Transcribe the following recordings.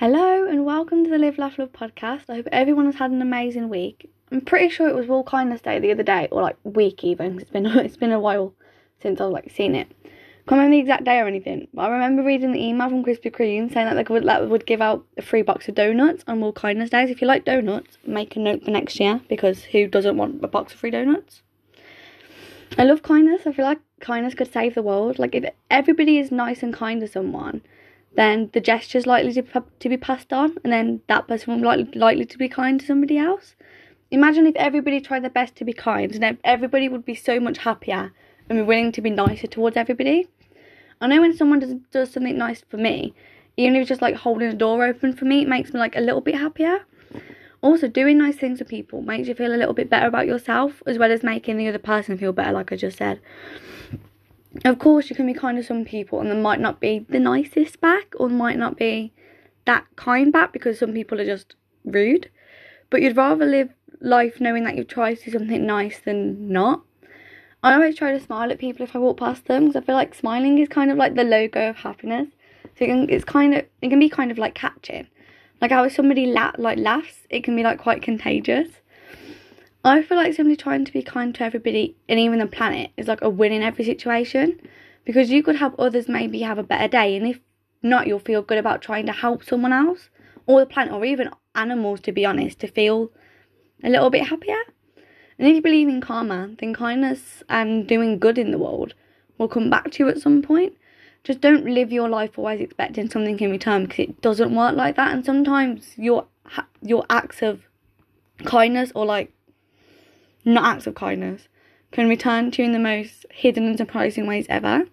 Hello and welcome to the Live Laugh Love podcast. I hope everyone has had an amazing week. I'm pretty sure it was World Kindness Day the other day, or like week even. 'cause It's been it's been a while since I've like seen it. Can't remember the exact day or anything, but I remember reading the email from Krispy Kreme saying that they would that would give out a free box of donuts on World Kindness Days. If you like donuts, make a note for next year because who doesn't want a box of free donuts? I love kindness. I feel like kindness could save the world. Like if everybody is nice and kind to someone, then the gesture's likely to, to be passed on, and then that person will likely, likely to be kind to somebody else. Imagine if everybody tried their best to be kind, and everybody would be so much happier and be willing to be nicer towards everybody. I know when someone does, does something nice for me, even if it's just like holding a door open for me, it makes me like a little bit happier. Also, doing nice things for people makes you feel a little bit better about yourself, as well as making the other person feel better, like I just said. Of course, you can be kind to some people, and they might not be the nicest back, or might not be that kind back because some people are just rude. But you'd rather live life knowing that you've tried to do something nice than not. I always try to smile at people if I walk past them because I feel like smiling is kind of like the logo of happiness. So it can, it's kind of it can be kind of like catching. Like how if somebody la- like laughs, it can be like quite contagious. I feel like simply trying to be kind to everybody and even the planet is like a win in every situation because you could help others maybe have a better day, and if not, you'll feel good about trying to help someone else or the planet or even animals, to be honest, to feel a little bit happier. And if you believe in karma, then kindness and doing good in the world will come back to you at some point. Just don't live your life always expecting something in return because it doesn't work like that. And sometimes your your acts of kindness or like not acts of kindness can return to you in the most hidden and surprising ways ever.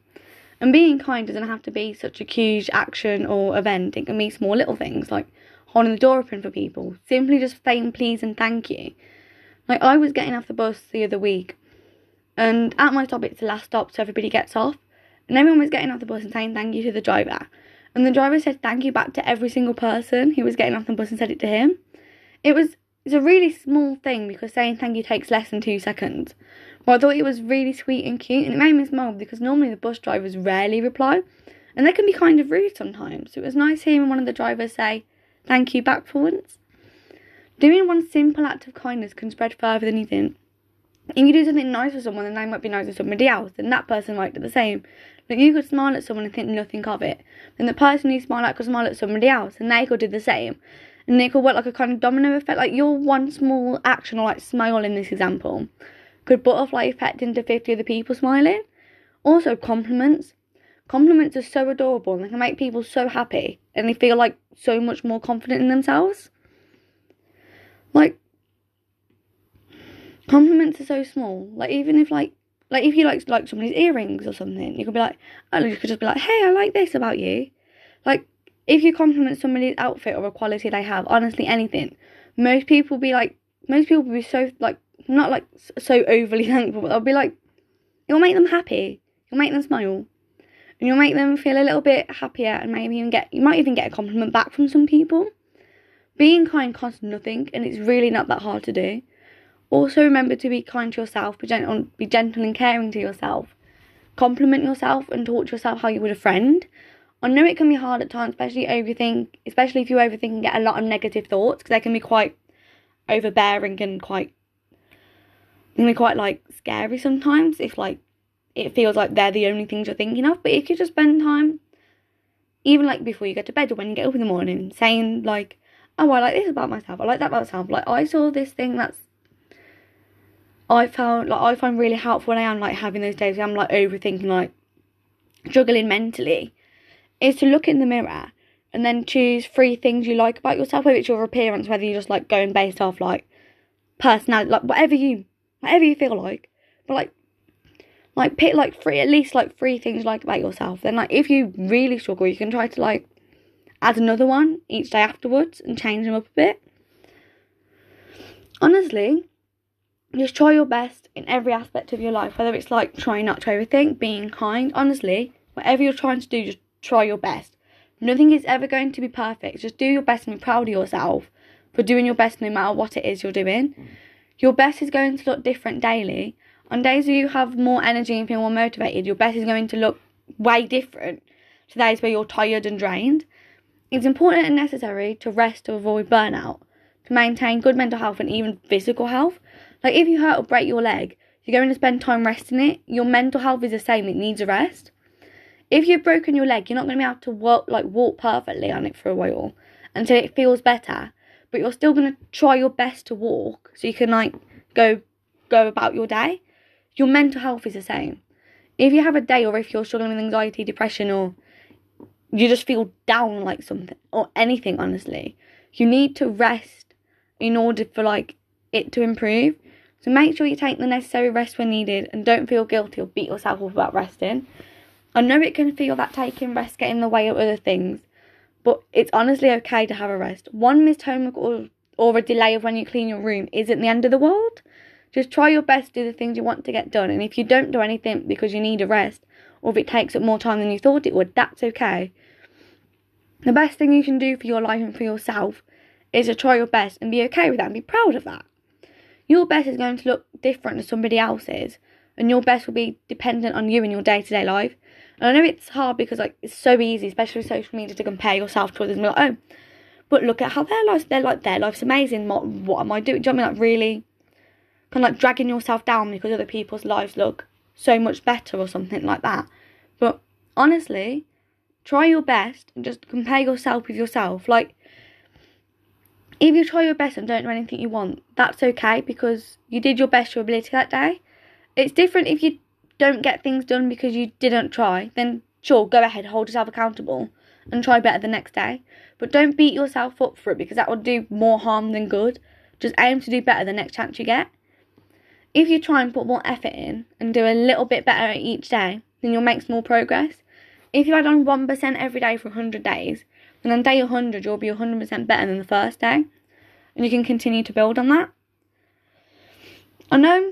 And being kind doesn't have to be such a huge action or event. It can be small little things like holding the door open for people, simply just saying please and thank you. Like I was getting off the bus the other week, and at my stop it's the last stop, so everybody gets off, and everyone was getting off the bus and saying thank you to the driver, and the driver said thank you back to every single person who was getting off the bus and said it to him. It was it's a really small thing because saying thank you takes less than two seconds. But I thought it was really sweet and cute, and it made me smile because normally the bus drivers rarely reply, and they can be kind of rude sometimes. So it was nice hearing one of the drivers say thank you back for once. Doing one simple act of kindness can spread further than you think. If you do something nice for someone, then they might be nice to somebody else, and that person might do the same. Like you could smile at someone and think nothing of it, then the person you smile at could smile at somebody else, and they could do the same, and it could work like a kind of domino effect. Like your one small action, or like smile in this example, could butterfly effect into fifty other people smiling. Also, compliments. Compliments are so adorable and they can make people so happy, and they feel like so much more confident in themselves. Like compliments are so small. Like even if like like if you like like somebody's earrings or something, you could be like, oh, you could just be like, hey, I like this about you. Like if you compliment somebody's outfit or a quality they have, honestly, anything, most people be like, most people will be so like not like so overly thankful, but they'll be like, it'll make them happy, you'll make them smile, and you'll make them feel a little bit happier, and maybe even get you might even get a compliment back from some people. Being kind costs nothing, and it's really not that hard to do. Also, remember to be kind to yourself, be gentle, be gentle and caring to yourself. Compliment yourself and talk to yourself how you would a friend. I know it can be hard at times, especially overthink, especially if you overthink and get a lot of negative thoughts, because they can be quite overbearing and quite, can be quite like scary sometimes. If like it feels like they're the only things you're thinking of, but if you just spend time, even like before you go to bed or when you get up in the morning, saying like, "Oh, I like this about myself. I like that about myself. Like I saw this thing that's." I found like I find really helpful when I am like having those days where I'm like overthinking, like struggling mentally, is to look in the mirror and then choose three things you like about yourself, whether it's your appearance, whether you're just like going based off like personality, like whatever you whatever you feel like. But like like pick like three at least like three things you like about yourself. Then like if you really struggle you can try to like add another one each day afterwards and change them up a bit. Honestly, just try your best in every aspect of your life, whether it's like trying not to overthink, being kind. Honestly, whatever you're trying to do, just try your best. Nothing is ever going to be perfect. Just do your best and be proud of yourself for doing your best no matter what it is you're doing. Mm. Your best is going to look different daily. On days where you have more energy and feel more motivated, your best is going to look way different to days where you're tired and drained. It's important and necessary to rest to avoid burnout, to maintain good mental health and even physical health. Like if you hurt or break your leg, you're going to spend time resting it. Your mental health is the same; it needs a rest. If you've broken your leg, you're not going to be able to walk like walk perfectly on it for a while until it feels better. But you're still going to try your best to walk so you can like go go about your day. Your mental health is the same. If you have a day or if you're struggling with anxiety, depression, or you just feel down like something or anything, honestly, you need to rest in order for like it to improve. So make sure you take the necessary rest when needed and don't feel guilty or beat yourself up about resting. I know it can feel that taking rest get in the way of other things, but it's honestly okay to have a rest. One missed homework or, or a delay of when you clean your room isn't the end of the world. Just try your best to do the things you want to get done, and if you don't do anything because you need a rest, or if it takes up more time than you thought it would, that's okay. The best thing you can do for your life and for yourself is to try your best and be okay with that and be proud of that. Your best is going to look different to somebody else's, and your best will be dependent on you in your day to day life. And I know it's hard because like it's so easy, especially with social media, to compare yourself to others and be like, oh, but look at how their lives, they're like their life's amazing. What, what am I doing? Do you know what I mean? Like really, kind of like dragging yourself down because other people's lives look so much better or something like that. But honestly, try your best and just compare yourself with yourself. Like, if you try your best and don't do anything you want, that's okay because you did your best your ability that day. It's different if you don't get things done because you didn't try, then sure, go ahead, hold yourself accountable and try better the next day. But don't beat yourself up for it because that will do more harm than good. Just aim to do better the next chance you get. If you try and put more effort in and do a little bit better each day, then you'll make small progress. If you add on 1% every day for 100 days, then on day 100 you'll be 100% better than the first day. And you can continue to build on that. I know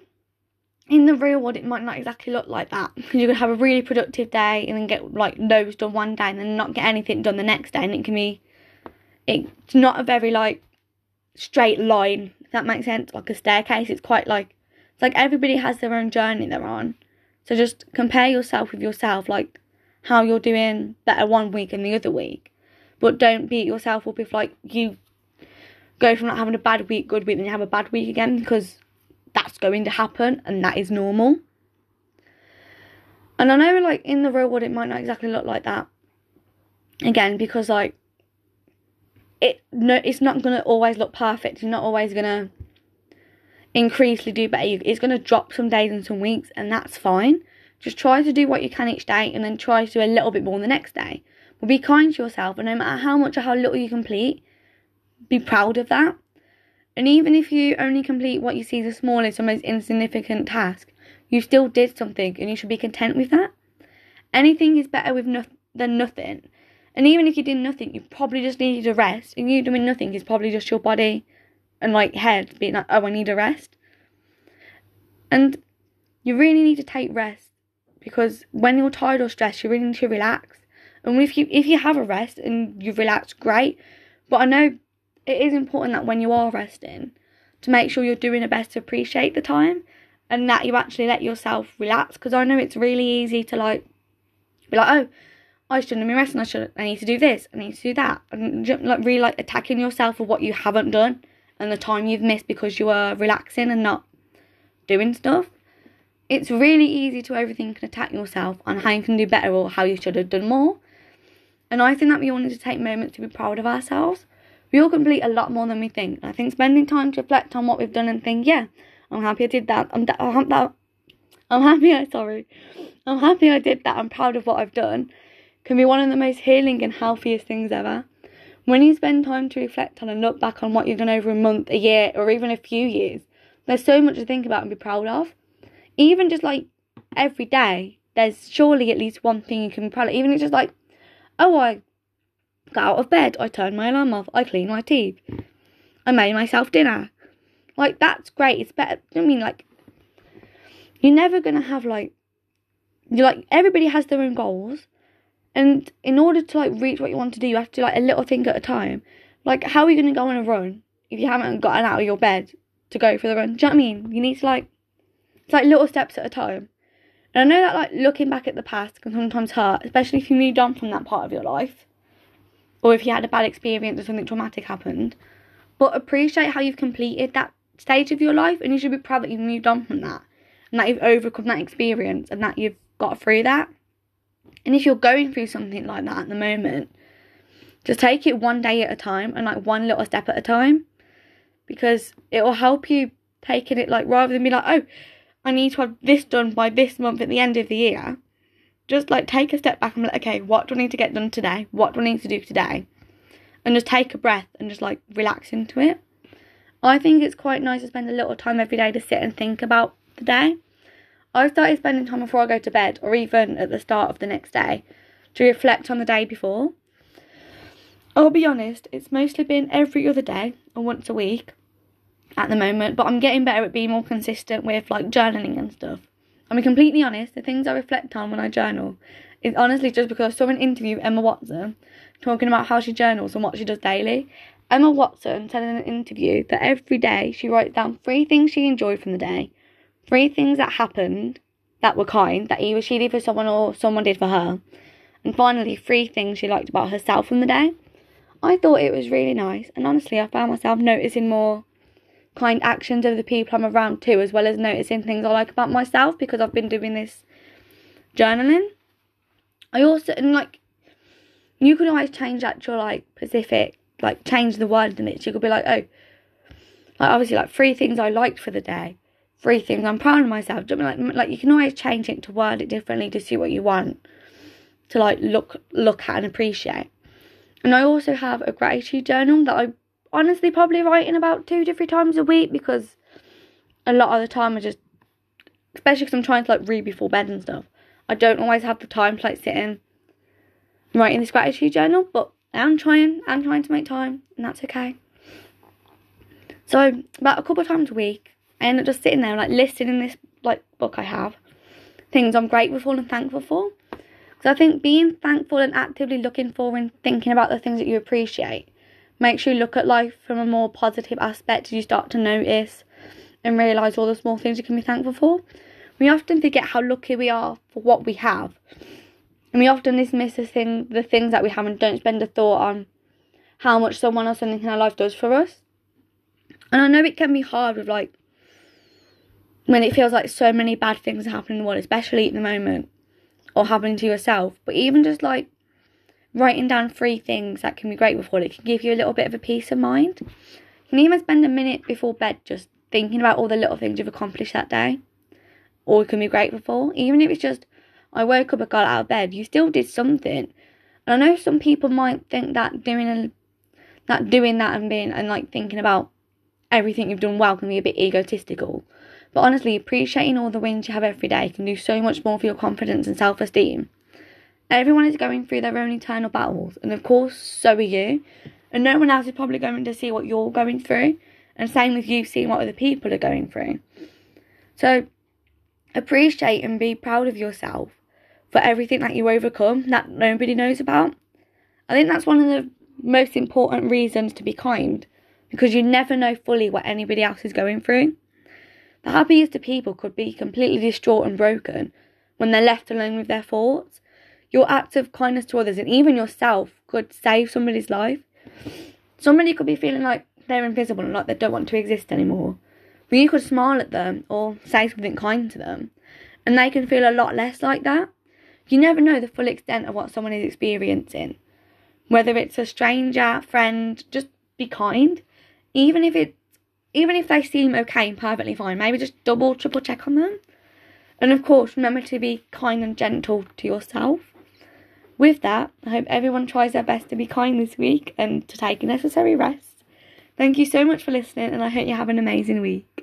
in the real world it might not exactly look like that. You could have a really productive day and then get like loads done one day and then not get anything done the next day and it can be it's not a very like straight line if that makes sense like a staircase. It's quite like it's like everybody has their own journey they're on. So just compare yourself with yourself like how you're doing better one week and the other week. But don't beat yourself up if like you go from not having a bad week good week then you have a bad week again because that's going to happen and that is normal. And I know, like, in the real world, it might not exactly look like that. Again, because, like, it no, it's not going to always look perfect. You're not always going to increasingly do better. It's going to drop some days and some weeks, and that's fine. Just try to do what you can each day and then try to do a little bit more the next day. But be kind to yourself, and no matter how much or how little you complete, be proud of that. And even if you only complete what you see as the smallest or most insignificant task, you still did something and you should be content with that. Anything is better with no- than nothing. And even if you did nothing, you probably just needed a rest. And you doing nothing is probably just your body and like head being like, oh, I need a rest. And you really need to take rest because when you're tired or stressed, you really need to relax. And if you if you have a rest and you relax, great. But I know it is important that when you are resting, to make sure you're doing your best to appreciate the time and that you actually let yourself relax. Because I know it's really easy to like be like, oh, I shouldn't be resting. I should. I need to do this. I need to do that. And like really like attacking yourself for what you haven't done and the time you've missed because you were relaxing and not doing stuff. It's really easy to overthink and attack yourself on how you can do better or how you should have done more. And I think that we all need to take moments to be proud of ourselves we all complete a lot more than we think. I think spending time to reflect on what we've done and think, yeah, I'm happy I did that. I'm, da- I'm, that, I'm happy I, sorry, I'm happy I did that. I'm proud of what I've done. Can be one of the most healing and healthiest things ever. When you spend time to reflect on and look back on what you've done over a month, a year, or even a few years, there's so much to think about and be proud of. Even just like every day, there's surely at least one thing you can be proud of. Even it's just like, oh, I got out of bed, I turned my alarm off, I cleaned my teeth, I made myself dinner. Like, that's great. It's better. I mean, like, you're never going to have, like, you're like, everybody has their own goals. And in order to, like, reach what you want to do, you have to do, like, a little thing at a time. Like, how are you going to go on a run if you haven't gotten out of your bed to go for the run? Do you know what I mean? You need to, like, it's like little steps at a time. And I know that, like, looking back at the past can sometimes hurt, especially if you moved on from that part of your life or if you had a bad experience or something traumatic happened. But appreciate how you've completed that stage of your life and you should be proud that you've moved on from that and that you've overcome that experience and that you've got through that. And if you're going through something like that at the moment, just take it one day at a time and like one little step at a time because it will help you taking it like rather than be like, oh, I need to have this done by this month at the end of the year. Just like take a step back and be like, okay, what do I need to get done today? What do I need to do today? And just take a breath and just like relax into it. I think it's quite nice to spend a little time every day to sit and think about the day. I started spending time before I go to bed or even at the start of the next day to reflect on the day before. I'll be honest, it's mostly been every other day or once a week at the moment, but I'm getting better at being more consistent with like journaling and stuff. Be completely honest, the things I reflect on when I journal is honestly just because I saw an interview Emma Watson talking about how she journals and what she does daily. Emma Watson said in an interview that every day she writes down three things she enjoyed from the day, three things that happened that were kind, that either she did for someone or someone did for her, and finally three things she liked about herself from the day. I thought it was really nice, and honestly, I found myself noticing more kind actions of the people I'm around too, as well as noticing things I like about myself because I've been doing this journaling. I also, and like, you can always change that to like specific, like, change the word in it. You could be like, oh, like, obviously, like, three things I liked for the day, three things I'm proud of myself. Like, like, you can always change it to word it differently to see what you want to, like, look, look at and appreciate. And I also have a gratitude journal that I honestly probably writing about two to three times a week because a lot of the time I just, especially because I'm trying to like read before bed and stuff, I don't always have the time to like sit in writing this gratitude journal, but I'm trying, I'm trying to make time and that's okay. So about a couple of times a week, I end up just sitting there like listing in this like book I have things I'm grateful for and thankful for. Because I think being thankful and actively looking for and thinking about the things that you appreciate makes you look at life from a more positive aspect as you start to notice and realise all the small things you can be thankful for. We often forget how lucky we are for what we have. And we often dismiss the, thing, the things that we have and don't spend a thought on how much someone or something in our life does for us. And I know it can be hard with like when it feels like so many bad things are happening in the world, especially at the moment or happening to yourself, but even just like writing down three things that can be grateful for, it can give you a little bit of a peace of mind. You can even spend a minute before bed just thinking about all the little things you've accomplished that day or you can be grateful for. Even if it's just, I woke up and got out of bed, you still did something. And I know some people might think that doing a, that doing that and being and like thinking about everything you've done well can be a bit egotistical. But honestly, appreciating all the wins you have every day can do so much more for your confidence and self esteem. Everyone is going through their own internal battles, and of course, so are you. And no one else is probably going to see what you're going through, and same with you seeing what other people are going through. So, appreciate and be proud of yourself for everything that you overcome that nobody knows about. I think that's one of the most important reasons to be kind because you never know fully what anybody else is going through. The happiest of people could be completely distraught and broken when they're left alone with their thoughts. Your act of kindness to others and even yourself could save somebody's life. Somebody could be feeling like they're invisible and like they don't want to exist anymore. But you could smile at them or say something kind to them, and they can feel a lot less like that. You never know the full extent of what someone is experiencing. Whether it's a stranger, friend, just be kind. Even if it even if they seem okay and perfectly fine, maybe just double, triple check on them. And of course, remember to be kind and gentle to yourself. With that, I hope everyone tries their best to be kind this week and to take a necessary rest. Thank you so much for listening, and I hope you have an amazing week.